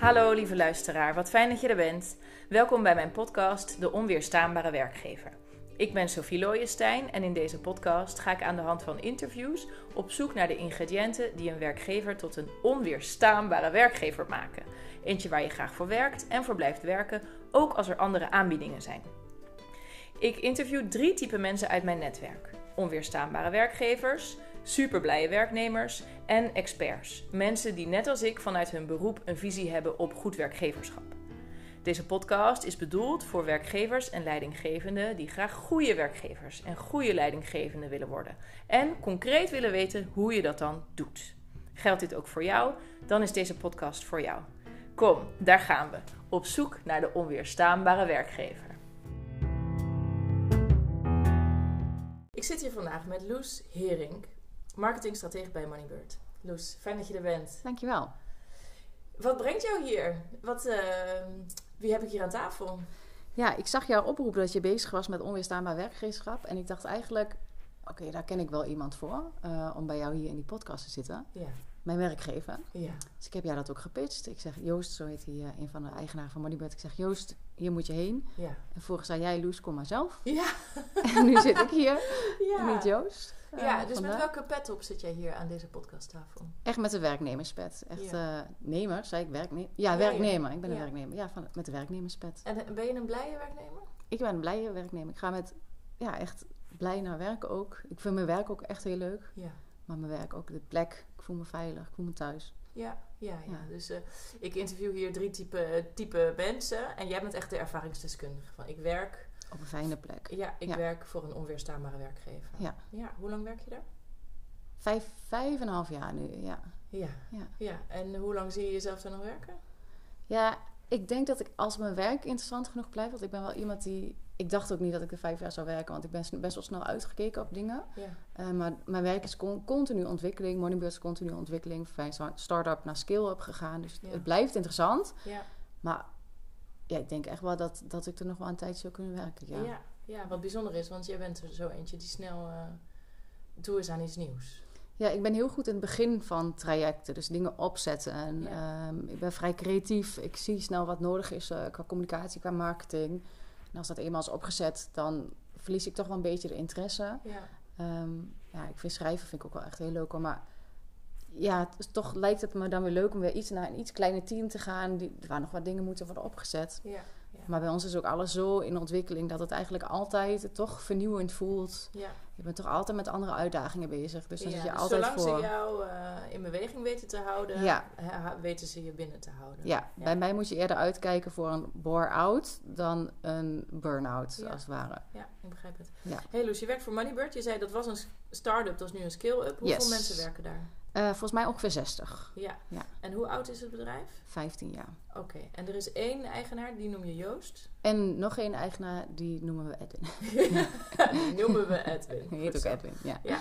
Hallo lieve luisteraar, wat fijn dat je er bent. Welkom bij mijn podcast De Onweerstaanbare Werkgever. Ik ben Sophie Looijenstein en in deze podcast ga ik aan de hand van interviews op zoek naar de ingrediënten die een werkgever tot een onweerstaanbare werkgever maken. Eentje waar je graag voor werkt en voor blijft werken, ook als er andere aanbiedingen zijn. Ik interview drie typen mensen uit mijn netwerk: onweerstaanbare werkgevers, superblije werknemers en experts. Mensen die net als ik vanuit hun beroep een visie hebben op goed werkgeverschap. Deze podcast is bedoeld voor werkgevers en leidinggevenden die graag goede werkgevers en goede leidinggevenden willen worden. En concreet willen weten hoe je dat dan doet. Geldt dit ook voor jou? Dan is deze podcast voor jou. Kom, daar gaan we. Op zoek naar de onweerstaanbare werkgever. Ik zit hier vandaag met Loes Hering, marketingstratege bij Moneybird. Loes, fijn dat je er bent. Dankjewel. Wat brengt jou hier? Wat, uh, wie heb ik hier aan tafel? Ja, ik zag jouw oproep dat je bezig was met onweerstaanbaar werkgeverschap. En ik dacht eigenlijk, oké, daar ken ik wel iemand voor. Uh, om bij jou hier in die podcast te zitten. Ja. Mijn werkgever. Ja. Dus ik heb jou dat ook gepitcht. Ik zeg, Joost, zo heet hij, uh, een van de eigenaren van Moneybird. Ik zeg, Joost, hier moet je heen. Ja. En vorig zei jij, Loes, kom maar zelf. Ja. En nu zit ik hier. Ja. Niet Joost. uh, Ja, dus vandaag. met welke pet op zit jij hier aan deze podcasttafel? Echt met de werknemerspet. Echt Ja. eh nemer, zei ik werknemer? Ja, werknemer. Ik ben een werknemer. Ja, van, met de werknemerspet. En eh, ben je een blije werknemer? Ik ben een blije werknemer. Ik ga met, ja, echt blij naar werk ook. Ik vind mijn werk ook echt heel leuk. Ja. Maar mijn werk ook, de plek. Ik voel me veilig. Ik voel me thuis. Ja, ja, ja. Ja. Dus eh, ik interview hier drie type, type mensen. En jij bent echt de ervaringsdeskundige van ik werk, Op een fijne plek. ja, ik Ja. werk voor een onweerstaanbare werkgever. Ja. Ja, hoe lang werk je daar? Vijf, vijf en een half jaar nu, ja. Ja. Ja. ja. En hoe lang zie je jezelf daar nog werken? Ja, ik denk dat ik als mijn werk interessant genoeg blijft... Want ik ben wel iemand die... Ik dacht ook niet dat ik er vijf jaar zou werken. Want ik ben best wel snel uitgekeken op dingen. Ja. Eh, maar mijn werk is con- continu ontwikkeling. Moneybird is continu ontwikkeling. Van start-up naar scale-up gegaan. Dus Ja. het blijft interessant. Ja. Maar ja, ik denk echt wel dat, dat ik er nog wel een tijd zou kunnen werken. Ja. Ja. ja. wat bijzonder is, want jij bent er zo eentje die snel eh toe is aan iets nieuws. Ja, ik ben heel goed in het begin van trajecten. Dus dingen opzetten. En ehm, ik ben vrij creatief. Ik zie snel wat nodig is eh, qua communicatie, qua marketing. En als dat eenmaal is opgezet, dan verlies ik toch wel een beetje de interesse. Ja. Ehm, ja, ik vind schrijven vind ik ook wel echt heel leuk. Maar ja, toch lijkt het me dan weer leuk om weer iets naar een iets kleiner team te gaan. Die, waar nog wat dingen moeten worden opgezet. Ja. Maar bij ons is ook alles zo in ontwikkeling dat het eigenlijk altijd toch vernieuwend voelt. ja. Je bent toch altijd met andere uitdagingen bezig. Dus dan Ja, zit je dus altijd zolang voor. ze jou eh, in beweging weten te houden, Ja. weten ze je binnen te houden. Ja, bij mij moet je eerder uitkijken voor een bore-out dan een burn-out, als het ware. Ja, ik begrijp het. Hey Loes, je werkt voor Moneybird. Je zei dat was een start-up, dat is nu een scale-up. Hoeveel Yes. mensen werken daar? Eh, volgens mij ongeveer 60, Ja. Ja. En hoe oud is het bedrijf? 15 jaar. Oké. En er is één eigenaar, die noem je Joost. En nog één eigenaar, die noemen we Edwin. die noemen we Edwin. Die heet ook. Edwin, ja. Ja.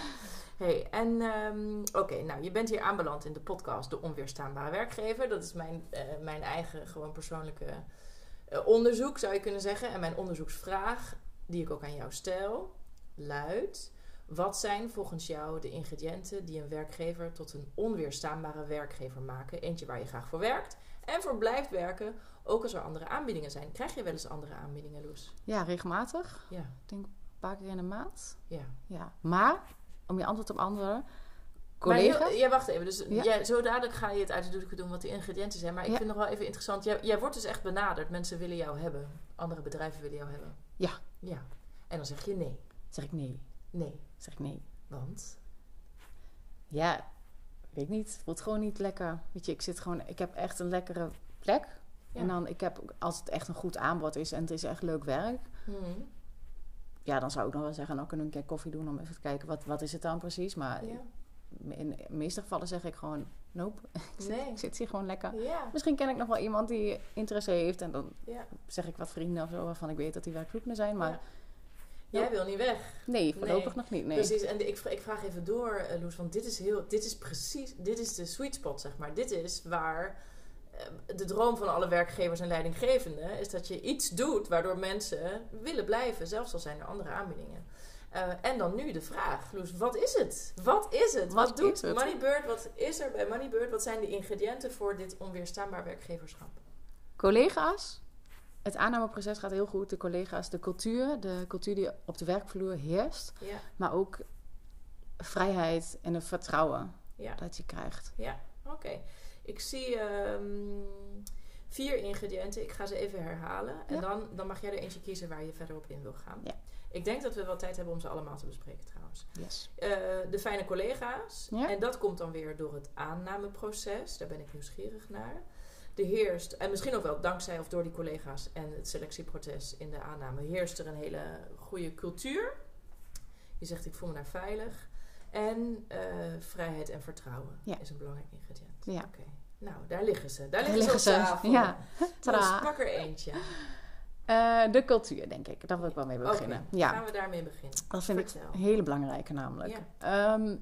Hey, en ehm, oké, nou, je bent hier aanbeland in de podcast De Onweerstaanbare Werkgever. Dat is mijn, eh, mijn eigen gewoon persoonlijke eh, onderzoek, zou je kunnen zeggen. En mijn onderzoeksvraag, die ik ook aan jou stel, luidt... Wat zijn volgens jou de ingrediënten die een werkgever tot een onweerstaanbare werkgever maken? Eentje waar je graag voor werkt en voor blijft werken, ook als er andere aanbiedingen zijn. Krijg je wel eens andere aanbiedingen, Loes? Ja, regelmatig. Ja, Ik denk een paar keer in de maand. ja. Ja. Maar, om je antwoord op Maar collega's... ja, wacht even. Dus Ja. jij, zo dadelijk ga je het uit de doeken doen wat de ingrediënten zijn. Maar ik Ja. vind het nog wel even interessant. Jij, jij wordt dus echt benaderd. Mensen willen jou hebben. Andere bedrijven willen jou hebben. Ja. Ja. En dan zeg je nee. zeg ik nee. Nee. Zeg ik nee. Want? Ja, weet ik niet. Het voelt gewoon niet lekker. Weet je, ik zit gewoon... Ik heb echt een lekkere plek. Ja. En dan, ik heb, als het echt een goed aanbod is en het is echt leuk werk... Hmm. Ja, dan zou ik nog wel zeggen, nou kunnen we een keer koffie doen om even te kijken wat, wat is het dan precies. Maar Ja. in de meeste gevallen zeg ik gewoon, nope, ik zit, Nee. ik zit hier gewoon lekker. Ja. Misschien ken ik nog wel iemand die interesse heeft en dan zeg ik wat vrienden of zo waarvan ik weet dat die werkzoekende zijn. Maar. Jij wil niet weg. nee, voorlopig Nee. nog niet. Nee. Precies. En ik, ik vraag even door, eh, Loes. Want dit is heel... Dit is precies... Dit is de sweet spot, zeg maar. Dit is waar... eh, De droom van alle werkgevers en leidinggevenden is dat je iets doet waardoor mensen willen blijven, zelfs al zijn er andere aanbiedingen. Eh, en dan nu de vraag, Loes, wat is het? Wat is het? Wat, Wat doet het? Moneybird? Wat is er bij Moneybird? Wat zijn de ingrediënten voor dit onweerstaanbaar werkgeverschap? Collega's. Het aannameproces gaat heel goed. De collega's, de cultuur, de cultuur die op de werkvloer heerst. Ja, Maar ook vrijheid en een vertrouwen ja, dat je krijgt. ja. Oké. Ik zie ehm, vier ingrediënten. Ik ga ze even herhalen. En Ja. dan, dan mag jij er eentje kiezen waar je verder op in wil gaan. Ja. Ik denk dat we wel tijd hebben om ze allemaal te bespreken trouwens. Yes. Eh, de fijne collega's. En dat komt dan weer door het aannameproces. Daar ben ik nieuwsgierig naar. De heerst, en misschien ook wel dankzij of door die collega's en het selectieproces in de aanname, heerst er een hele goede cultuur. Je zegt ik voel me daar veilig. En eh, vrijheid en vertrouwen Ja. is een belangrijk ingrediënt. Ja. Oké. Nou, daar liggen ze. Daar Daar liggen, ze op tafel. Ja. Dus pak er eentje. Eh, de cultuur, denk ik. Daar wil ik wel mee beginnen. Ja, gaan we daarmee beginnen. dat vind ik Vertel. een hele belangrijke namelijk. Ja. Ehm,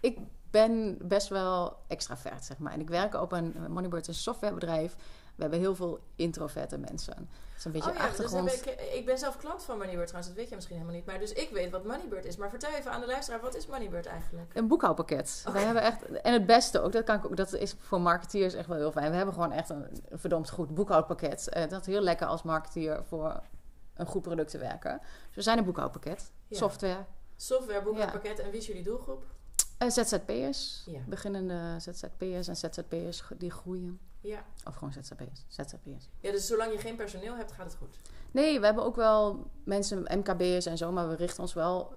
ik ben best wel extravert, zeg maar. En ik werk op een Moneybird, een softwarebedrijf. We hebben heel veel introverte mensen. Dat is een beetje Oh ja, dus achtergrond. ik, ik ben zelf klant van Moneybird trouwens, dat weet je misschien helemaal niet. Maar dus ik weet wat Moneybird is. Maar vertel even aan de luisteraar, wat is Moneybird eigenlijk? Een boekhoudpakket. Oké. We hebben echt, en het beste ook, dat, kan ik ook, dat is voor marketeers echt wel heel fijn. We hebben gewoon echt een, een verdomd goed boekhoudpakket. Eh, dat is heel lekker als marketeer voor een goed product te werken. Dus we zijn een boekhoudpakket. Ja. Software. Software, boekhoudpakket en wie is jullie doelgroep? Eh, ZZP'ers. Ja. Beginnende ZZP'ers en ZZP'ers die groeien. Ja. Of gewoon ZZP'ers. ZZP'ers. ja, dus zolang je geen personeel hebt, gaat het goed. Nee, we hebben ook wel mensen, MKB'ers en zo, maar we richten ons wel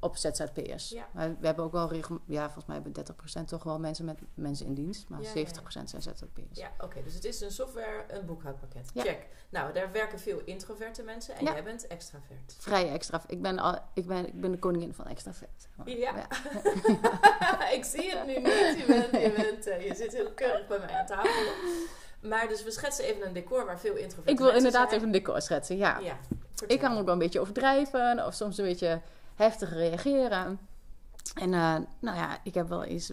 op ZZP'ers. Ja. Maar we hebben ook wel, regel- ja, volgens mij hebben we 30% toch wel mensen met mensen in dienst, maar Ja, 70% zijn ZZP'ers. Ja, oké. dus het is een software, een boekhoudpakket. Check. Nou, daar werken veel introverte mensen en jij bent extravert. Vrij extra. Ik ben, al, ik, ben, ik ben de koningin van extravert. Ja. ik zie het nu niet. Je, bent, je, bent, eh, je zit heel keurig bij mij aan tafel. Maar dus we schetsen even een decor waar veel introverte Ik wil inderdaad zijn. even een decor schetsen, ja. Ja. Ik kan ook wel een beetje overdrijven of soms een beetje heftig reageren. En eh, nou ja, ik heb wel eens...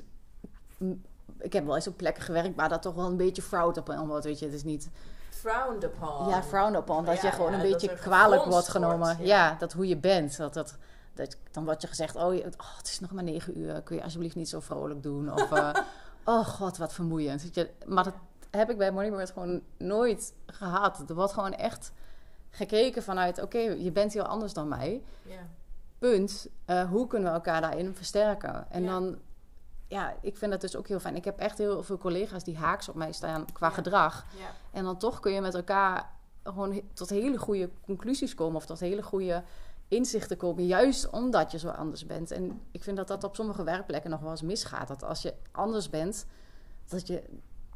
Ik heb wel eens op plekken gewerkt waar dat toch wel een beetje fout op wat, weet je. Het is niet... Frowned upon. Ja, frown upon. Dat Ja, je gewoon ja, een beetje kwalijk wordt genomen. wordt, ja. ja. dat hoe je bent. Dat, dat, dat, dan wordt je gezegd, oh, je, oh, het is nog maar negen uur. Kun je alsjeblieft niet zo vrolijk doen? Of, eh, oh god, wat vermoeiend. Weet je, maar dat heb ik bij Moneybird gewoon nooit gehad. Er wordt gewoon echt gekeken vanuit, oké, je bent heel anders dan mij. Ja. Punt. Eh, hoe kunnen we elkaar daarin versterken? En Ja. dan, ja, ik vind dat dus ook heel fijn. Ik heb echt heel veel collega's die haaks op mij staan qua Ja. gedrag. ja. En dan toch kun je met elkaar gewoon he- tot hele goede conclusies komen of tot hele goede inzichten komen, juist omdat je zo anders bent. En ik vind dat dat op sommige werkplekken nog wel eens misgaat. Dat als je anders bent, dat je,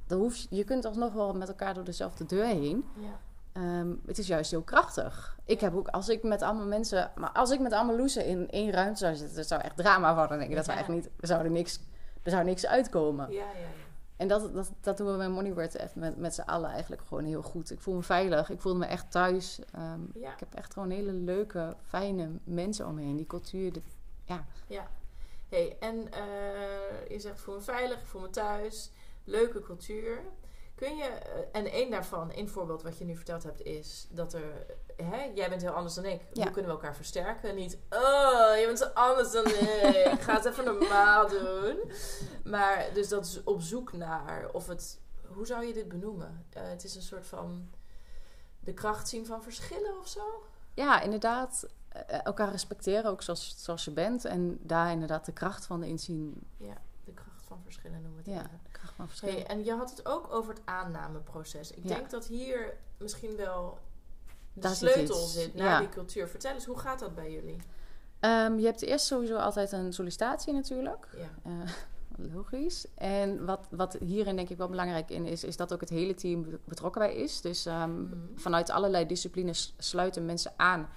dan hoef je, je kunt alsnog wel met elkaar door dezelfde deur heen. ja. Ehm, het is juist heel krachtig. Ik heb ook, als ik met allemaal mensen, maar als ik met allemaal loesen in één ruimte zou zitten, dat zou echt drama worden. Ik dat we Ja. echt niet, we zouden niks, er zou niks uitkomen. Ja, ja, ja. En dat, dat, dat doen we bij Moneybird echt met, met z'n allen eigenlijk gewoon heel goed. Ik voel me veilig. Ik voelde me echt thuis. Ehm, Ja. Ik heb echt gewoon hele leuke, fijne mensen om me heen. Die cultuur, dit, ja. Hey, en eh, je zegt, ik voel me veilig, ik voel me thuis. Leuke cultuur. Kun je, eh, en één daarvan, één voorbeeld wat je nu verteld hebt, is dat er, hè, jij bent heel anders dan ik. Ja. Hoe kunnen we elkaar versterken? Niet, oh, je bent zo anders dan ik. Ga het even normaal doen. Maar, dus dat is op zoek naar, of het, hoe zou je dit benoemen? Eh, het is een soort van de kracht zien van verschillen of zo? ja, inderdaad. eh, elkaar respecteren, ook zoals, zoals je bent. En daar inderdaad de kracht van inzien. Ja, van verschillen noemen we het Ja, kracht van verschillen. Hey, en je had het ook over het aannameproces. Ik Ja. denk dat hier misschien wel de Daar sleutel zit naar Ja. die cultuur. Vertel eens, hoe gaat dat bij jullie? Ehm, je hebt eerst sowieso altijd een sollicitatie natuurlijk. Ja, Eh, logisch. En wat, wat hierin denk ik wel belangrijk in is, is dat ook het hele team be- betrokken bij is. Dus ehm, Mhm. vanuit allerlei disciplines sluiten mensen aan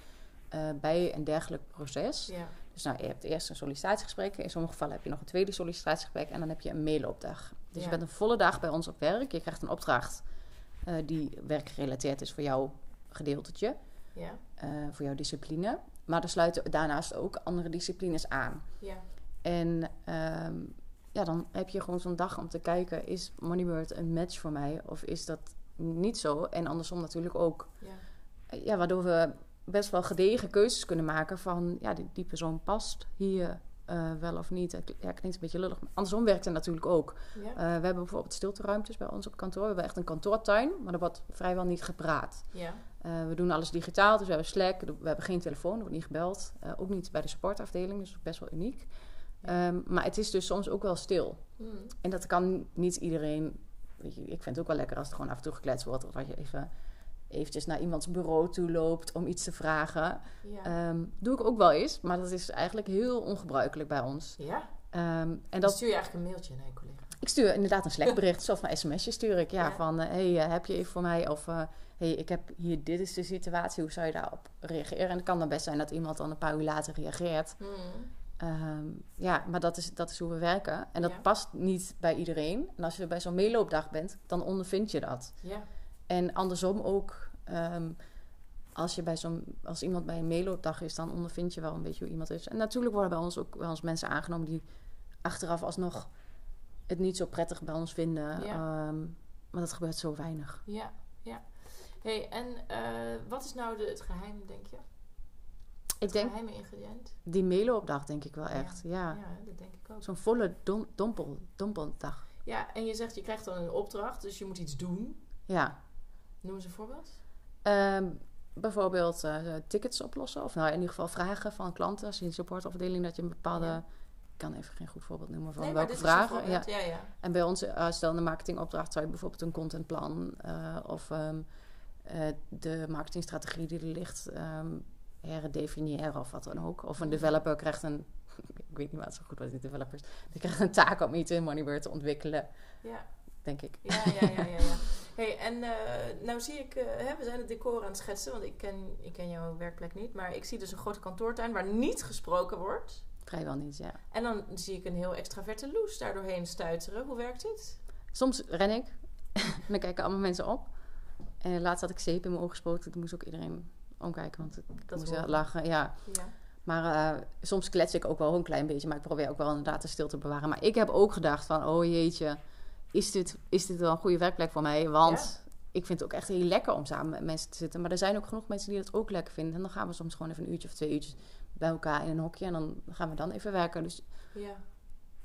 eh, bij een dergelijk proces. ja, Dus nou, je hebt eerst een sollicitatiegesprek. In sommige gevallen heb je nog een tweede sollicitatiegesprek. En dan heb je een mailopdag. Dus Ja. je bent een volle dag bij ons op werk. Je krijgt een opdracht eh, die werkgerelateerd is voor jouw gedeeltetje. ja, eh, voor jouw discipline. Maar er sluiten daarnaast ook andere disciplines aan. ja, En ehm, ja, dan heb je gewoon zo'n dag om te kijken... is Moneybird een match voor mij of is dat niet zo? En andersom natuurlijk ook. ja. Ja, waardoor we best wel gedegen keuzes kunnen maken van ja, die, die persoon past hier eh, wel of niet. Het ja, klinkt een beetje lullig. Maar andersom werkt het natuurlijk ook. Ja. Eh, we hebben bijvoorbeeld stilteruimtes bij ons op kantoor. We hebben echt een kantoortuin, maar er wordt vrijwel niet gepraat. ja. Eh, we doen alles digitaal, dus we hebben Slack, we hebben geen telefoon, er wordt niet gebeld. Ook niet bij de supportafdeling, dus best wel uniek. Ja. Ehm, maar het is dus soms ook wel stil. Hmm. En dat kan niet iedereen. weet je, Ik vind het ook wel lekker als het gewoon af en toe gekletst wordt. Of dat je even eventjes naar iemands bureau toe loopt om iets te vragen. Ja. Ehm, doe ik ook wel eens, maar dat is eigenlijk heel ongebruikelijk bij ons. ja. Ehm, en dat, stuur je eigenlijk een mailtje naar je collega. ik stuur inderdaad een Slackbericht of een sms'je stuur ik. Ja, Ja. van eh, hey, eh, heb je even voor mij? Of eh, hey, ik heb hier, dit is de situatie, hoe zou je daarop reageren? En het kan dan best zijn dat iemand dan een paar uur later reageert. Hmm. Ehm, ja, maar dat is, dat is hoe we werken. En dat Ja. past niet bij iedereen. En als je bij zo'n meeloopdag bent, dan ondervind je dat. Ja. En andersom ook, ehm, als, je bij zo'n, als iemand bij een meeloopdag is, dan ondervind je wel een beetje hoe iemand is. En natuurlijk worden bij ons ook wel eens mensen aangenomen die achteraf alsnog het niet zo prettig bij ons vinden. Ja. Ehm, maar dat gebeurt zo weinig. Ja. Ja. hey, en eh, wat is nou de, het geheim, denk je? Ik Het denk geheime ingrediënt? die meeloopdag, denk ik wel Ja. echt. Ja. Ja, dat denk ik ook. Zo'n volle dom, dompel, dompeldag. Ja, en je zegt je krijgt dan een opdracht, dus je moet iets doen. Ja. Noem eens een voorbeeld. Ehm, bijvoorbeeld eh, tickets oplossen. Of nou in ieder geval vragen van klanten. Als je in de supportafdeling dat je een bepaalde... Ja. Ik kan even geen goed voorbeeld noemen van Nee, welke vragen. Ja. Ja, ja. En bij ons, uh, stel een marketingopdracht, zou je bijvoorbeeld een contentplan uh, of um, uh, de marketingstrategie die er ligt um, herdefiniëren of wat dan ook. Of een developer krijgt een, ik weet niet wat zo goed wat die developers, die krijgt een taak om iets in Moneybird te ontwikkelen. Ja. Denk ik. Ja, ja, ja, ja. en uh, nou zie ik, uh, hè, we zijn het decor aan het schetsen, want ik ken, ik ken jouw werkplek niet. Maar ik zie dus een grote kantoortuin waar niet gesproken wordt. Vrijwel niet, ja. En dan zie ik een heel extraverte Loes daar doorheen stuiteren. Hoe werkt dit? Soms ren ik dan kijken allemaal mensen op. En laatst had ik zeep in mijn ogen gespoten. Toen moest ook iedereen omkijken, want ik Dat moest lachen. Ja. Ja. Maar uh, soms klets ik ook wel een klein beetje. Maar ik probeer ook wel inderdaad de stil te bewaren. Maar ik heb ook gedacht van, oh jeetje, is dit, is dit wel een goede werkplek voor mij? Want Ja. ik vind het ook echt heel lekker om samen met mensen te zitten. Maar er zijn ook genoeg mensen die dat ook lekker vinden. En dan gaan we soms gewoon even een uurtje of twee uurtjes bij elkaar in een hokje. En dan gaan we dan even werken. Dus ja.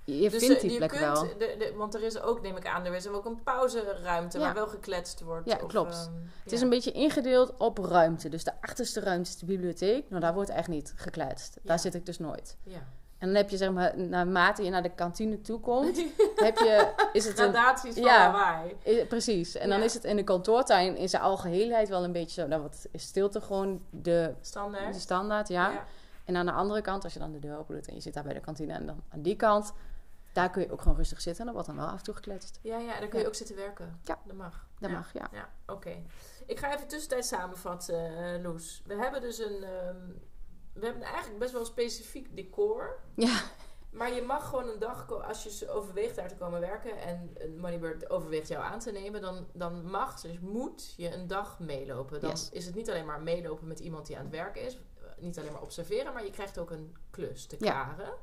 je, Dus, vindt eh, die je plek kunt, wel. De, de, want er is ook, neem ik aan, er is ook een pauzeruimte Ja. waar wel gekletst wordt. Ja, of, klopt. ehm, Het is een beetje ingedeeld op ruimte. Dus de achterste ruimte is de bibliotheek. Nou, daar wordt echt niet gekletst. Daar zit ik dus nooit. Ja. En dan heb je, zeg maar, naarmate je naar de kantine toe komt, heb je, is het een Gradaties van Ja. lawaai. I- precies. En dan is het in de kantoortuin in zijn algeheelheid wel een beetje zo. Nou, wat is stilte gewoon de, Standaard. de standaard, ja. ja. En aan de andere kant, als je dan de deur open doet en je zit daar bij de kantine en dan aan die kant, daar kun je ook gewoon rustig zitten en dan wordt dan wel af en toe gekletst. Ja, ja, dan kun je ook zitten werken. Ja. Dat mag. Dat mag, ja. Ja, oké. Ik ga even tussentijds samenvatten, eh, Loes. We hebben dus een... ehm, we hebben eigenlijk best wel een specifiek decor. Ja, Maar je mag gewoon een dag, als je ze overweegt daar te komen werken en Moneybird overweegt jou aan te nemen, dan, dan mag, dus moet je een dag meelopen. Dan Yes. is het niet alleen maar meelopen met iemand die aan het werken is, eh, niet alleen maar observeren, maar je krijgt ook een klus te Ja. klaren.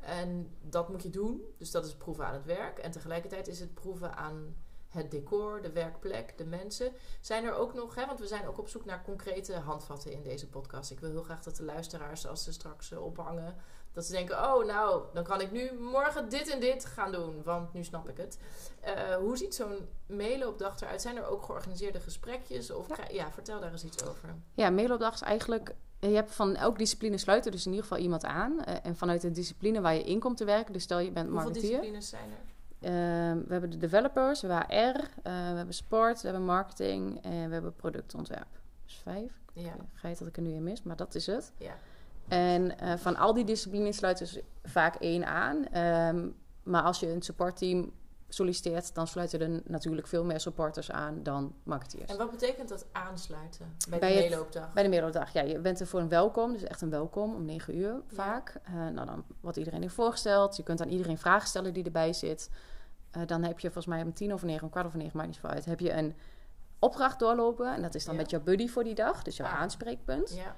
En dat moet je doen, dus dat is proeven aan het werk. En tegelijkertijd is het proeven aan het decor, de werkplek, de mensen. Zijn er ook nog, hè, want we zijn ook op zoek naar concrete handvatten in deze podcast. Ik wil heel graag dat de luisteraars, als ze straks eh, ophangen, dat ze denken: oh, nou, dan kan ik nu morgen dit en dit gaan doen, want nu snap ik het. Eh, hoe ziet zo'n meeloopdag eruit? Zijn er ook georganiseerde gesprekjes? Of Ja. vertel daar eens iets over. ja meeloopdag is eigenlijk... Je hebt van elke discipline sluiten dus in ieder geval iemand aan. Eh, en vanuit de discipline waar je in komt te werken. Dus stel je bent Hoeveel marketeer. disciplines zijn er? Ehm, we hebben de developers, we hebben HR, eh, we hebben sport, we hebben marketing en we hebben productontwerp. Dus vijf. Ja. Geit dat ik er nu in mis, maar dat is het. Ja. En eh, van al die disciplines sluit dus vaak één aan. Ehm, maar als je een supportteam solliciteert, dan sluiten er natuurlijk veel meer supporters aan dan marketeers. En wat betekent dat aansluiten bij, Bij de het- meeloopdag? Bij de meeloopdag, ja, je bent er voor een welkom, dus echt een welkom om 9 uur vaak. Eh, nou, dan wordt iedereen in voorgesteld. Je kunt aan iedereen vragen stellen die erbij zit. Eh, dan heb je volgens mij om tien over negen, om kwart over negen, maakt niet uit. Heb je een opdracht doorlopen en dat is dan Ja. met jouw buddy voor die dag, dus jouw Ah. aanspreekpunt. Ja,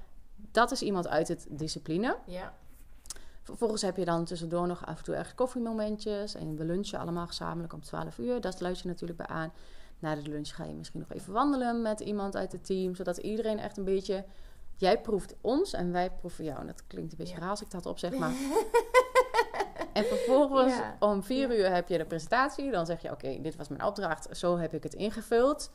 Dat is iemand uit het discipline. ja, Vervolgens heb je dan tussendoor nog af en toe erg koffiemomentjes. En we lunchen allemaal gezamenlijk om 12 uur. Daar sluit je natuurlijk bij aan. Na de lunch ga je misschien nog even wandelen met iemand uit het team. Zodat iedereen echt een beetje jij proeft ons en wij proeven jou. En dat klinkt een beetje raar als ik dat opzeg, maar... en vervolgens Ja. om vier uur heb je de presentatie. Dan zeg je, oké, dit was mijn opdracht. Zo heb ik het ingevuld.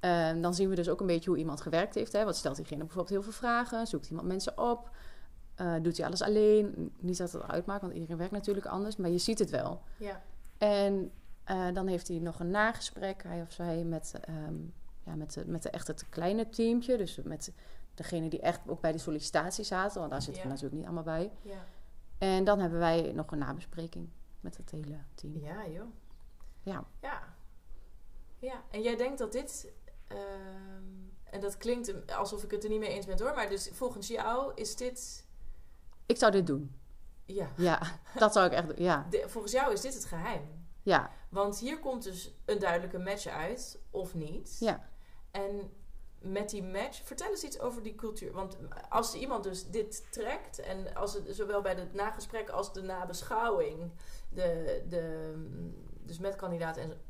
En dan zien we dus ook een beetje hoe iemand gewerkt heeft. Hè? Wat stelt diegene bijvoorbeeld heel veel vragen? Zoekt iemand mensen op? Eh, doet hij alles alleen? Niet dat het uitmaakt, want iedereen werkt natuurlijk anders. Maar je ziet het wel. Ja. En eh, dan heeft hij nog een nagesprek, hij of zij, met, ehm, ja, met, de, met de, echt het kleine teamje. Dus met degene die echt ook bij de sollicitatie zaten. Want daar zitten we natuurlijk niet allemaal bij. Ja. En dan hebben wij nog een nabespreking met het hele team. Ja, joh. Ja. Ja. Ja, en jij denkt dat dit... ehm, en dat klinkt alsof ik het er niet mee eens ben hoor. Maar dus volgens jou is dit... Ik zou dit doen. Ja. Ja, dat zou ik echt doen. Ja, De- volgens jou is dit het geheim. ja, Want hier komt dus een duidelijke match uit, of niet. ja. En met die match, vertel eens iets over die cultuur. Want als iemand dus dit trekt, en als het zowel bij het nagesprek als de nabeschouwing, de, de, dus met kandidaat en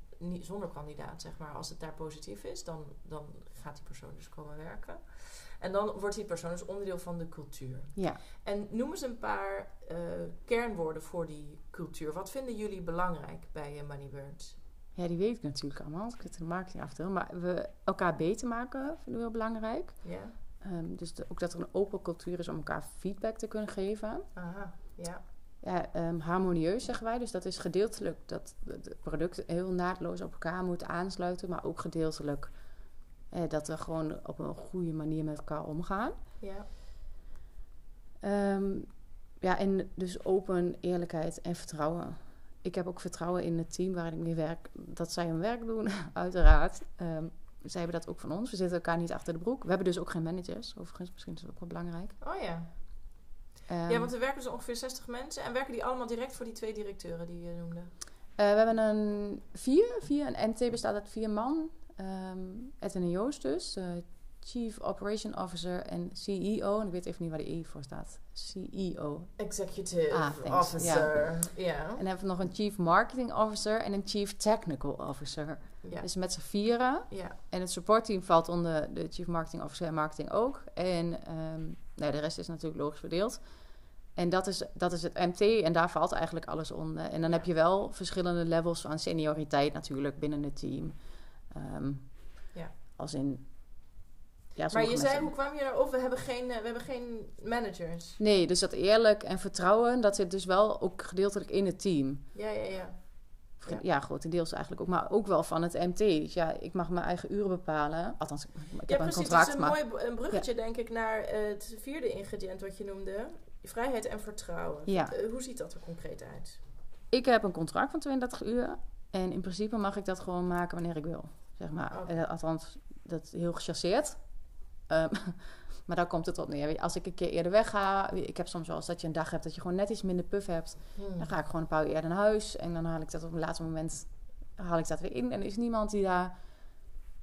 zonder kandidaat, zeg maar, als het daar positief is, dan, dan gaat die persoon dus komen werken. En dan wordt die persoon dus onderdeel van de cultuur. ja. En noem eens een paar eh, kernwoorden voor die cultuur. Wat vinden jullie belangrijk bij uh, Moneybird? Ja, die weet ik natuurlijk allemaal. Ik het in de marketing afdeel. Maar we elkaar beter maken vinden we heel belangrijk. Ja? Ehm, dus de- ook dat er een open cultuur is om elkaar feedback te kunnen geven. Aha, ja. Ja, ehm, harmonieus zeggen wij. Dus dat is gedeeltelijk dat het product heel naadloos op elkaar moet aansluiten. Maar ook gedeeltelijk eh, dat we gewoon op een goede manier met elkaar omgaan. Ja, Ehm, ja, en dus open, eerlijkheid en vertrouwen. Ik heb ook vertrouwen in het team waarin ik mee werk. Dat zij hun werk doen, uiteraard. Ehm, zij hebben dat ook van ons. We zitten elkaar niet achter de broek. We hebben dus ook geen managers, overigens. Misschien is dat ook wel belangrijk. oh ja. Ehm, ja, want er werken dus ongeveer 60 mensen. En werken die allemaal direct voor die twee directeuren die je noemde? eh, we hebben een vier. vier een NT bestaat uit vier man. Ehm Edwin en Joost dus. eh, Chief Operation Officer en CEO. En ik weet even niet waar de E voor staat. CEO. Executive Ah. Officer. Ja. En dan hebben we nog een Chief Marketing Officer en een Chief Technical Officer. Ja. Dus met z'n vieren. ja. En het supportteam valt onder de Chief Marketing Officer en Marketing ook. En ehm, nou, de rest is natuurlijk logisch verdeeld. En dat is, dat is het MT en daar valt eigenlijk alles onder. En dan heb je wel verschillende levels van senioriteit natuurlijk binnen het team. Ehm, Ja. Als in... Ja, Maar je zei, hoe kwam je daarop? We hebben geen, eh, we hebben geen managers. Nee, dus dat eerlijk en vertrouwen, dat zit dus wel ook gedeeltelijk in het team. Ja, ja, ja. Ja. Ja, grotendeels eigenlijk ook. Maar ook wel van het MT. Dus ja, ik mag mijn eigen uren bepalen. Althans, ik ja, heb een precies. contract. dat is een maar mooi een bruggetje, denk ik, naar eh, het vierde ingrediënt wat je noemde. Vrijheid en vertrouwen. Ja. Eh, hoe ziet dat er concreet uit? ik heb een contract van 32 uur. En in principe mag ik dat gewoon maken wanneer ik wil. Zeg maar. Eh, althans, dat is heel gechasseerd. Ehm, maar daar komt het op neer. Als ik een keer eerder wegga... Ik heb soms wel eens dat je een dag hebt dat je gewoon net iets minder puff hebt. Hmm. Dan ga ik gewoon een paar uur eerder naar huis. En dan haal ik dat op een laatste moment haal ik dat weer in. En er is niemand die daar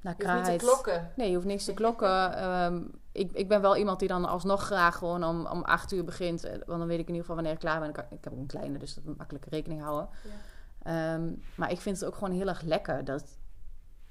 naar Je hoeft niet kraait. te klokken. Nee, je hoeft niks te klokken. Ehm, ik, ik ben wel iemand die dan alsnog graag gewoon om, om acht uur begint. Eh, Want dan weet ik in ieder geval wanneer ik klaar ben. Ik, ik heb ook een kleine, dus dat makkelijk rekening houden. Ehm, maar ik vind het ook gewoon heel erg lekker dat,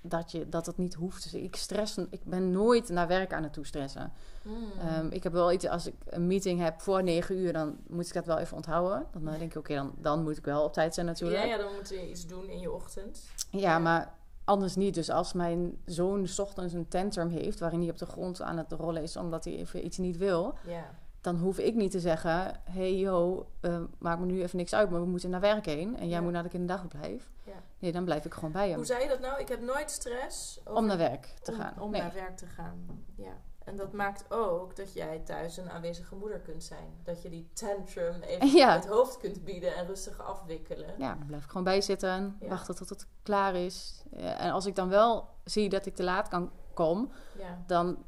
dat, je, dat het niet hoeft. Dus ik stress, ik ben nooit naar werk aan het toe stressen. Hmm. Ehm, ik heb wel iets, als ik een meeting heb voor negen uur, dan moet ik dat wel even onthouden. Dan denk ik, oké, dan, dan moet ik wel op tijd zijn natuurlijk. ja, ja, dan moet je iets doen in je ochtend. Ja, Ja. maar anders niet. Dus als mijn zoon 's ochtends een tantrum heeft... waarin hij op de grond aan het rollen is omdat hij even iets niet wil... Ja. Dan hoef ik niet te zeggen... hey yo, eh, maak me nu even niks uit, maar we moeten naar werk heen... en jij Ja. moet naar de kinderdagverblijf. Ja. Nee, dan blijf ik gewoon bij hem. Hoe zei je dat nou? Ik heb nooit stress over- Om naar werk te om, gaan. Om nee. naar werk te gaan. Ja. En dat maakt ook dat jij thuis een aanwezige moeder kunt zijn. Dat je die tantrum even Ja. het hoofd kunt bieden en rustig afwikkelen. Ja, dan blijf ik gewoon bij zitten, Ja. wachten tot het klaar is. En als ik dan wel zie dat ik te laat kan kom... Ja. dan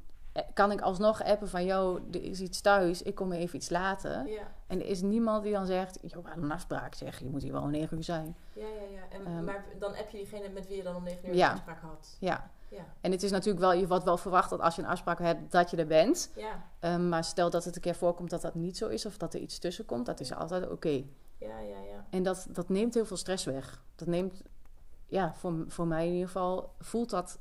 kan ik alsnog appen van... yo, er is iets thuis, ik kom even iets later... Ja. En er is niemand die dan zegt, joh, hadden een afspraak zeg, je moet hier wel om negen uur zijn. Ja, ja, ja. En, Ehm. maar dan heb je diegene met wie je dan om 9 uur Ja. een afspraak had. Ja. Ja. En het is natuurlijk wel, je wordt wel verwacht dat als je een afspraak hebt, dat je er bent. Ja. Ehm, maar stel dat het een keer voorkomt dat dat niet zo is, of dat er iets tussen komt, dat is altijd oké. Ja, ja, ja. En dat, dat neemt heel veel stress weg. Dat neemt, ja, voor, voor mij in ieder geval, voelt dat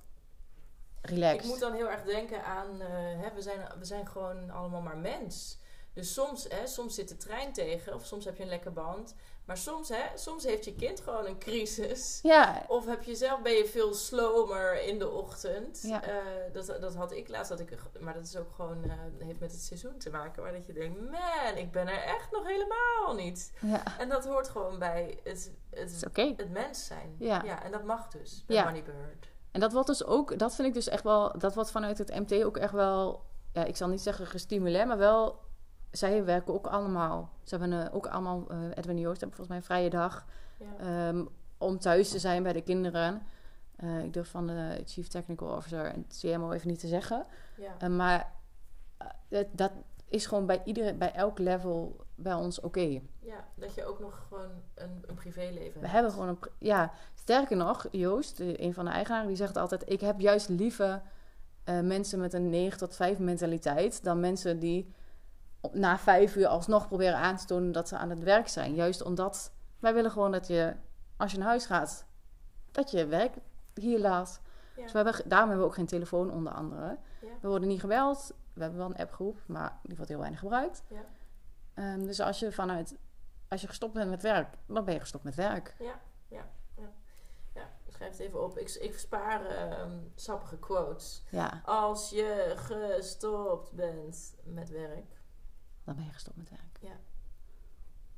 relaxed. Ik moet dan heel erg denken aan, eh, hè, we, zijn, we zijn gewoon allemaal maar mens. Dus soms, hè, soms zit de trein tegen, of soms heb je een lekker band. Maar soms, hè, soms heeft je kind gewoon een crisis. Ja, Of heb je zelf, ben je veel slomer in de ochtend. Ja. Eh, dat, dat had ik laatst. Dat ik, maar dat is ook gewoon, eh, heeft met het seizoen te maken. Waar dat je denkt, man, ik ben er echt nog helemaal niet. ja. En dat hoort gewoon bij het, Het het, mens zijn. Ja. en dat mag dus bij Ja. Moneybird. En dat wordt dus ook, dat vind ik dus echt wel, dat wordt vanuit het MT ook echt wel, ja, ik zal niet zeggen gestimuleerd, maar wel, zij werken ook allemaal. Ze hebben eh, ook allemaal, eh, Edwin en Joost hebben volgens mij een vrije dag Ja. ehm, om thuis te zijn bij de kinderen. Eh, ik durf van de Chief Technical Officer en CMO even niet te zeggen. ja. Maar dat, dat is gewoon bij iedereen, bij elk level bij ons oké. Ja, dat je ook nog gewoon een, een privéleven We hebt. hebben gewoon een. Ja, sterker nog, Joost, de- een van de eigenaren, die zegt altijd: Ik heb juist liever eh, mensen met een 9 tot 5 mentaliteit dan mensen die op- na vijf uur alsnog proberen aan te tonen dat ze aan het werk zijn. Juist omdat wij willen gewoon dat je, als je naar huis gaat, dat je werk hier laat. Ja. Dus we hebben, daarom hebben we ook geen telefoon, onder andere. Ja. We worden niet gebeld. We hebben wel een appgroep, maar die wordt heel weinig gebruikt. Ja. Ehm, dus als je vanuit, als je gestopt bent met werk, dan ben je gestopt met werk. Ja, ja, schrijf het even op. Ik, ik spaar ehm, sappige quotes. Ja, Als je gestopt bent met werk. dan ben je gestopt met werk. Ja.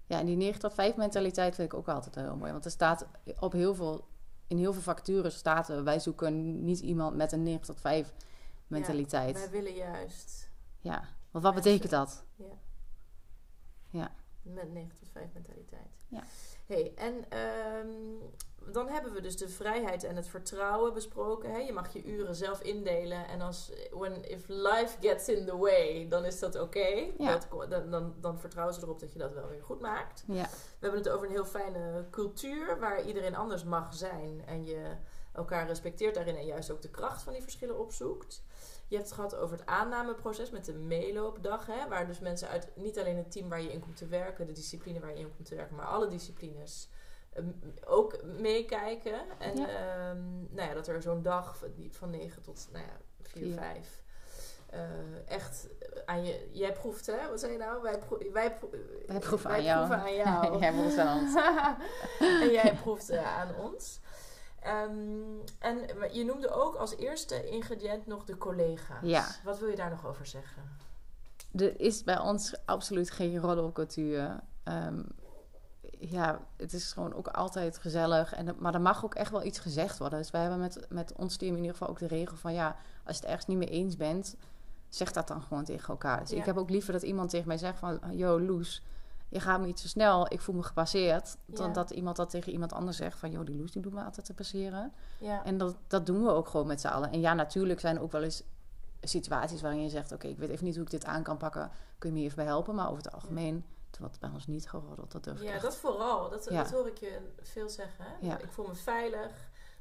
Ja, en die 9 tot 5 mentaliteit vind ik ook altijd heel mooi. Want er staat op heel veel, in heel veel factures staat er, wij zoeken niet iemand met een 9 tot 5 mentaliteit. Wij willen juist Ja, want wat betekent dat? met 9 tot 5 mentaliteit. Ja. Hey, en ehm, dan hebben we dus de vrijheid en het vertrouwen besproken. Hè? Je mag je uren zelf indelen. En als when, if life gets in the way, dan is dat oké. Ja. Dan, dan, dan vertrouwen ze erop dat je dat wel weer goed maakt. Ja, We hebben het over een heel fijne cultuur waar iedereen anders mag zijn en je elkaar respecteert daarin en juist ook de kracht van die verschillen opzoekt. Je hebt het gehad over het aannameproces met de meeloopdag, hè, waar dus mensen uit niet alleen het team waar je in komt te werken, de discipline waar je in komt te werken, maar alle disciplines ehm, ook meekijken. En Ja. ehm, nou ja, dat er zo'n dag van, die- van 9 tot nou ja, 4, Vier. 5 eh, echt aan je. Jij proeft, hè? Wat zei je nou? Wij, pro- wij, pro- wij proeven wij aan jou. proeven aan jou. Jij proeft aan ons. en jij proeft eh, aan ons. Ehm, en je noemde ook als eerste ingrediënt nog de collega's. Ja. Wat wil je daar nog over zeggen? Er is bij ons absoluut geen roddelcultuur. Ehm, ja, het is gewoon ook altijd gezellig. En, maar er mag ook echt wel iets gezegd worden. Dus wij hebben met, met ons team in ieder geval ook de regel van... ja, als je het ergens niet mee eens bent, zeg dat dan gewoon tegen elkaar. Dus Ja. ik heb ook liever dat iemand tegen mij zegt van... yo, Loes, je gaat me iets te snel. Ik voel me gepasseerd. Dan Ja. dat iemand dat tegen iemand anders zegt van... joh, die Loes die doet me altijd te passeren. Ja. En dat, dat doen we ook gewoon met z'n allen. En ja, natuurlijk zijn er ook wel eens situaties waarin je zegt... oké, ik weet even niet hoe ik dit aan kan pakken. Kun je me even bij helpen? Maar over het algemeen wordt bij ons niet geroddeld. Dat durf Ja, echt. dat vooral. Dat, Ja. dat hoor ik je veel zeggen. Ja. Ik voel me veilig.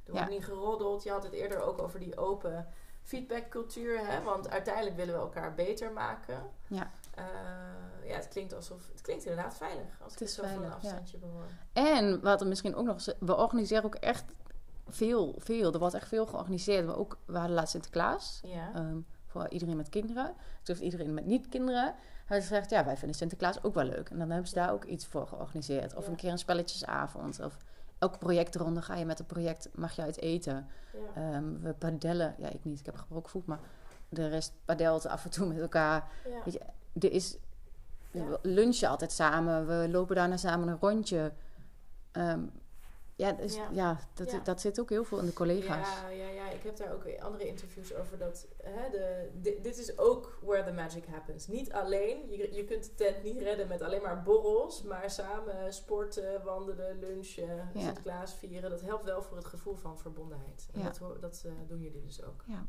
Er wordt Ja. niet geroddeld. Je had het eerder ook over die open feedbackcultuur. Hè? Want uiteindelijk willen we elkaar beter maken. Ja. Eh, ja, het klinkt alsof... Het klinkt inderdaad veilig. Als Het is zo van een ja. afstandje behoor. En wat er misschien ook nog... is, We organiseren ook echt veel, veel. Er wordt echt veel georganiseerd. We, ook, we hadden laatst Sinterklaas. Ja. ehm, voor iedereen met kinderen. Toen heeft iedereen met niet-kinderen. Hij zegt, ja, wij vinden Sinterklaas ook wel leuk. En dan hebben ze daar ook iets voor georganiseerd. Of Ja. een keer een spelletjesavond. Of elke projectronde ga je met een project, mag je uit eten. ja. Ehm, we padellen. Ja, ik niet. Ik heb gebroken voet. Maar de rest padelt af en toe met elkaar. ja. Weet je, er is... Ja. We lunchen altijd samen. We lopen daarna samen een rondje. Ehm, ja, dus, Ja. ja. dat, Ja. dat zit ook heel veel in de collega's. Ja, ja, ja, ik heb daar ook weer andere interviews over. Dat, hè, de, di- dit is ook where the magic happens. Niet alleen, je, je kunt de tent niet redden met alleen maar borrels, maar samen sporten, wandelen, lunchen, Ja. Sinterklaas vieren. Dat helpt wel voor het gevoel van verbondenheid. En dat, dat eh, doen jullie dus ook. Ja.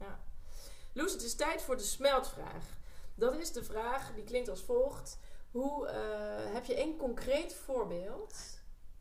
Loes, het is tijd voor de smeltvraag. Dat is de vraag, die klinkt als volgt. Hoe, eh, heb je één concreet voorbeeld?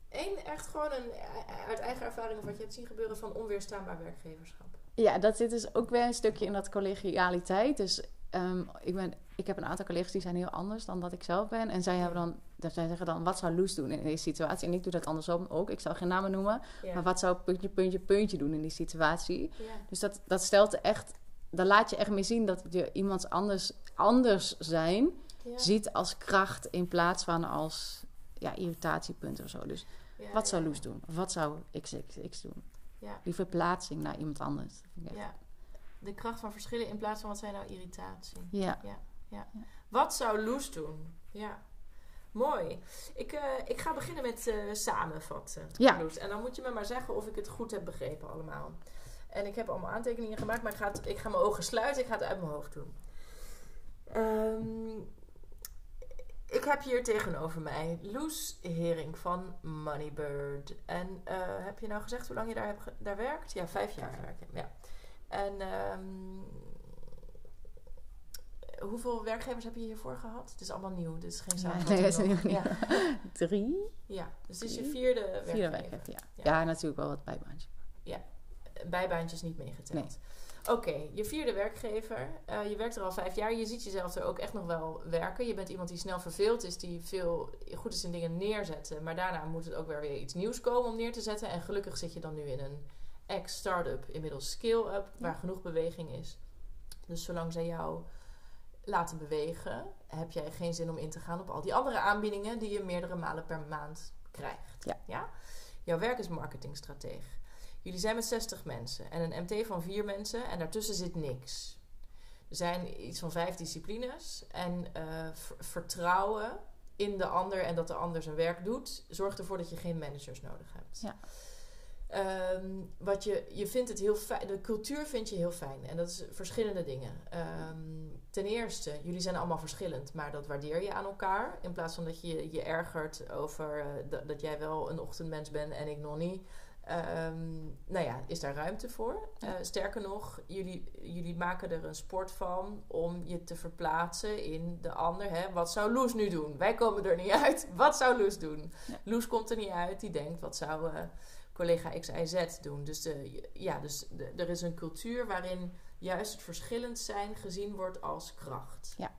Eén echt gewoon een, eh, uit eigen ervaring of wat je hebt zien gebeuren van onweerstaanbaar werkgeverschap. Ja, dat zit dus ook weer een stukje in dat collegialiteit. Dus ehm, ik, ben, ik heb een aantal collega's die zijn heel anders dan dat ik zelf ben. En zij, hebben dan, dat zij zeggen dan, wat zou Loes doen in deze situatie? En ik doe dat andersom ook. Ik zal geen namen noemen. Ja. Maar wat zou puntje, puntje, puntje doen in die situatie? Ja. Dus dat, dat stelt echt dan laat je echt mee zien dat je iemand anders, anders zijn Ja. ziet als kracht in plaats van als ja, irritatiepunt of zo. Dus Ja, wat zou ja. Loes doen? Of wat zou XXX doen? Ja. Die verplaatsing naar iemand anders. Ik Ja. De kracht van verschillen in plaats van wat zijn nou irritatie. Ja. Wat zou Loes doen? Ja. Mooi. Ik, eh, ik ga beginnen met eh, samenvatten. Ja. Loes. En dan moet je me maar zeggen of ik het goed heb begrepen allemaal. En ik heb allemaal aantekeningen gemaakt, maar ik ga, het, ik ga mijn ogen sluiten. Ik ga het uit mijn hoofd doen. Ehm, ik heb hier tegenover mij Loes Hering van Moneybird. En eh, heb je nou gezegd hoe lang je daar, hebt daar werkt? Ja, vijf jaar werk je. Ja. En ehm, hoeveel werkgevers heb je hiervoor gehad? Het is allemaal nieuw, dit is geen Ja, samenvatting. nee, dat is nog. nieuw, Ja. Drie? ja, dus het is je vierde werkgever. Vierde werkgever, ja. Ja. ja. natuurlijk wel wat bijbaantjes. Bijbaantjes niet meegeteld. Oké, je vierde werkgever. Eh, je werkt er al vijf jaar. Je ziet jezelf er ook echt nog wel werken. Je bent iemand die snel verveeld is, die veel goed is in dingen neerzetten. Maar daarna moet het ook weer weer iets nieuws komen om neer te zetten. En gelukkig zit je dan nu in een ex-startup, inmiddels scale-up, waar genoeg beweging is. Dus zolang zij jou laten bewegen, heb jij geen zin om in te gaan op al die andere aanbiedingen die je meerdere malen per maand krijgt. Ja. Jouw werk is marketingstrateeg. Jullie zijn met 60 mensen en een MT van vier mensen en daartussen zit niks. Er zijn iets van vijf disciplines en eh, ver- vertrouwen in de ander en dat de ander zijn werk doet, zorgt ervoor dat je geen managers nodig hebt. Ja. Ehm, wat je, je vindt het heel fijn, de cultuur vind je heel fijn en dat is verschillende dingen. Ehm, ten eerste, jullie zijn allemaal verschillend, maar dat waardeer je aan elkaar. In plaats van dat je je ergert over eh, dat, dat jij wel een ochtendmens bent en ik nog niet. Ehm, nou ja, is daar ruimte voor? Eh, sterker nog, jullie, jullie maken er een sport van om je te verplaatsen in de ander. Hè? Wat zou Loes nu doen? Wij komen er niet uit. Wat zou Loes doen? Ja. Loes komt er niet uit. Die denkt, wat zou eh, collega X, Y, Z doen? Dus, de, ja, dus de- er is een cultuur waarin juist het verschillend zijn gezien wordt als kracht. Ja.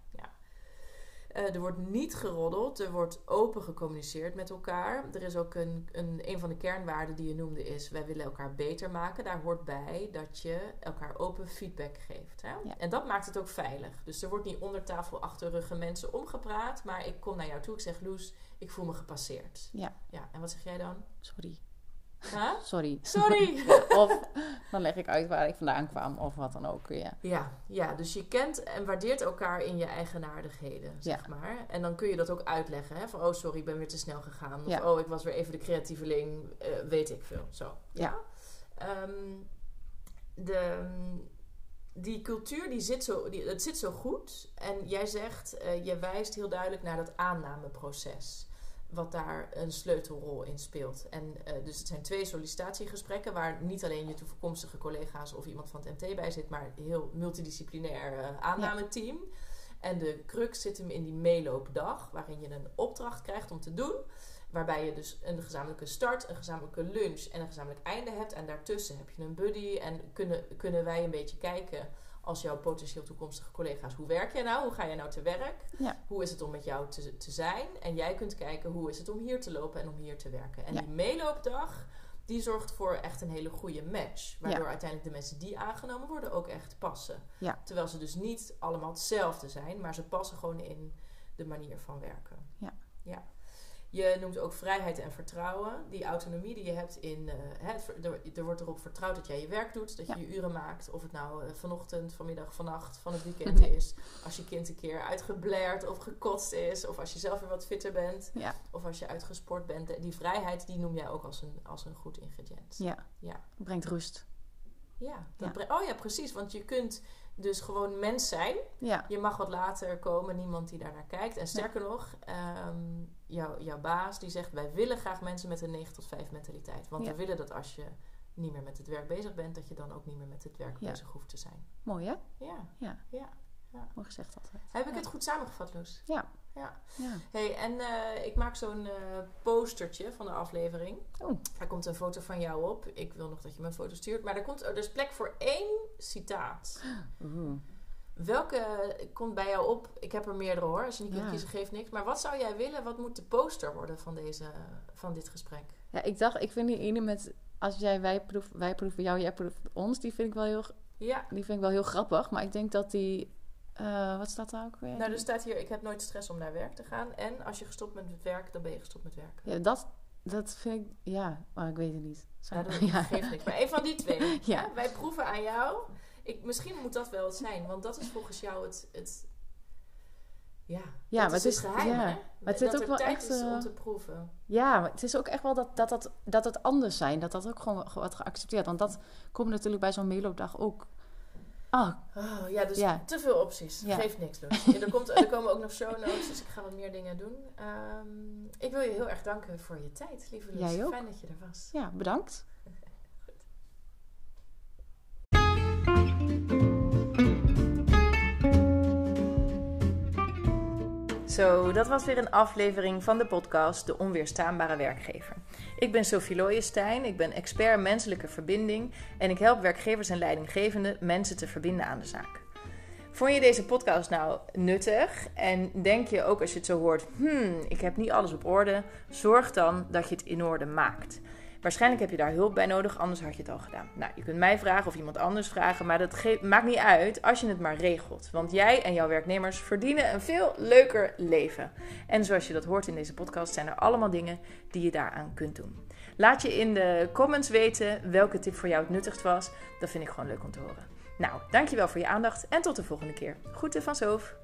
Eh, er wordt niet geroddeld, er wordt open gecommuniceerd met elkaar. Er is ook een, een, een van de kernwaarden die je noemde is... wij willen elkaar beter maken. Daar hoort bij dat je elkaar open feedback geeft. Hè? Ja. En dat maakt het ook veilig. Dus er wordt niet onder tafel achter ruggen mensen omgepraat... maar ik kom naar jou toe, ik zeg... Loes, ik voel me gepasseerd. Ja. ja en wat zeg jij dan? Sorry. Huh? Sorry. Sorry! of dan leg ik uit waar ik vandaan kwam of wat dan ook. Ja. Ja, ja, dus je kent en waardeert elkaar in je eigenaardigheden, zeg Ja. maar. En dan kun je dat ook uitleggen. Hè? Van, oh sorry, ik ben weer te snel gegaan. Of, Ja. oh, ik was weer even de creatieveling. eh, weet ik veel. Zo. Ja. Ehm, de, die cultuur, die zit zo, die, het zit zo goed. En jij zegt, eh, je wijst heel duidelijk naar dat aannameproces. Wat daar een sleutelrol in speelt. En eh, dus het zijn twee sollicitatiegesprekken waar niet alleen je toekomstige collega's of iemand van het MT bij zit, maar een heel multidisciplinair eh, aannameteam. En de crux zit hem in die meeloopdag, waarin je een opdracht krijgt om te doen. Waarbij je dus een gezamenlijke start, een gezamenlijke lunch en een gezamenlijk einde hebt. En daartussen heb je een buddy. En kunnen, kunnen wij een beetje kijken als jouw potentieel toekomstige collega's. Hoe werk jij nou? Hoe ga je nou te werk? Ja. Hoe is het om met jou te, te zijn? En jij kunt kijken hoe is het om hier te lopen en om hier te werken. En Ja. die meeloopdag, die zorgt voor echt een hele goede match. Waardoor uiteindelijk de mensen die aangenomen worden ook echt passen. Terwijl ze dus niet allemaal hetzelfde zijn, maar ze passen gewoon in de manier van werken. Ja. ja. Je noemt ook vrijheid en vertrouwen. Die autonomie die je hebt in... hè, het er, er wordt erop vertrouwd dat jij je werk doet. Dat je Ja. je uren maakt. Of het nou eh, vanochtend, vanmiddag, vannacht, van het weekend is. Als je kind een keer uitgeblaerd of gekotst is. Of als je zelf weer wat fitter bent. Ja. Of als je uitgesport bent. Die vrijheid die noem jij ook als een, als een goed ingrediënt. Ja. Ja. Brengt rust. Ja, dat Ja. bre- oh ja, precies. Want je kunt dus gewoon mens zijn. Ja. Je mag wat later komen, niemand die daarnaar kijkt. En sterker nog, ehm, jouw, jouw baas die zegt... wij willen graag mensen met een 9 tot 5 mentaliteit. Want Ja. we willen dat als je niet meer met het werk bezig bent... dat je dan ook niet meer met het werk Ja. bezig hoeft te zijn. Mooi hè? Ja, Ja. ja. Mooi gezegd altijd. Heb ik Ja. het goed samengevat, Loes? Ja. Ja. Ja. hey, en eh, ik maak zo'n eh, postertje van de aflevering. Oh. Daar komt een foto van jou op. Ik wil nog dat je me een foto stuurt. Maar er, komt, er is plek voor één citaat. Oeh. Welke komt bij jou op? Ik heb er meerdere hoor. Als je niet kunt Ja. kiezen, geeft niks. Maar wat zou jij willen? Wat moet de poster worden van, deze, van dit gesprek? Ja, ik dacht, ik vind die ene met... Als jij wij proef, wij proeven jou, jij proeft ons. Die vind ik wel heel Ja. Die vind ik wel heel grappig, maar ik denk dat die... eh, wat staat daar ook weer? Nou, er staat hier, ik heb nooit stress om naar werk te gaan. En als je gestopt bent met werk, dan ben je gestopt met werk. Ja, dat, dat vind ik... Ja, maar ik weet het niet. Ja, Zou- dat ja. geeft niks. Maar een van die twee. Ja. Wij proeven aan jou. Ik, misschien moet dat wel het zijn. Want dat is volgens jou het... het ja, Ja, maar is het is- geheim, ja. hè? Maar het zit dat ook er wel tijd echt, is om eh, te proeven. Ja, maar het is ook echt wel dat, dat, dat, dat het anders zijn. Dat dat ook gewoon wordt geaccepteerd. Want dat komt natuurlijk bij zo'n melodag ook. Ah, Oh, ja, dus Ja. te veel opties. Ja. Geeft niks. Ja, er, komt, er komen ook nog show notes, dus ik ga wat meer dingen doen. Ehm, ik wil je heel erg danken voor je tijd, lieve ook. Fijn dat je er was. ja, bedankt. Zo, dat was weer een aflevering van de podcast De Onweerstaanbare Werkgever. Ik ben Sophie Looijenstein, ik ben expert menselijke verbinding en ik help werkgevers en leidinggevenden mensen te verbinden aan de zaak. Vond je deze podcast nou nuttig en denk je ook als je het zo hoort, hmm, ik heb niet alles op orde, zorg dan dat je het in orde maakt. Waarschijnlijk heb je daar hulp bij nodig, anders had je het al gedaan. Nou, je kunt mij vragen of iemand anders vragen, maar dat maakt niet uit als je het maar regelt. Want jij en jouw werknemers verdienen een veel leuker leven. En zoals je dat hoort in deze podcast, zijn er allemaal dingen die je daaraan kunt doen. Laat je in de comments weten welke tip voor jou het nuttigst was. Dat vind ik gewoon leuk om te horen. Nou, dankjewel voor je aandacht en tot de volgende keer. Groeten van Soof.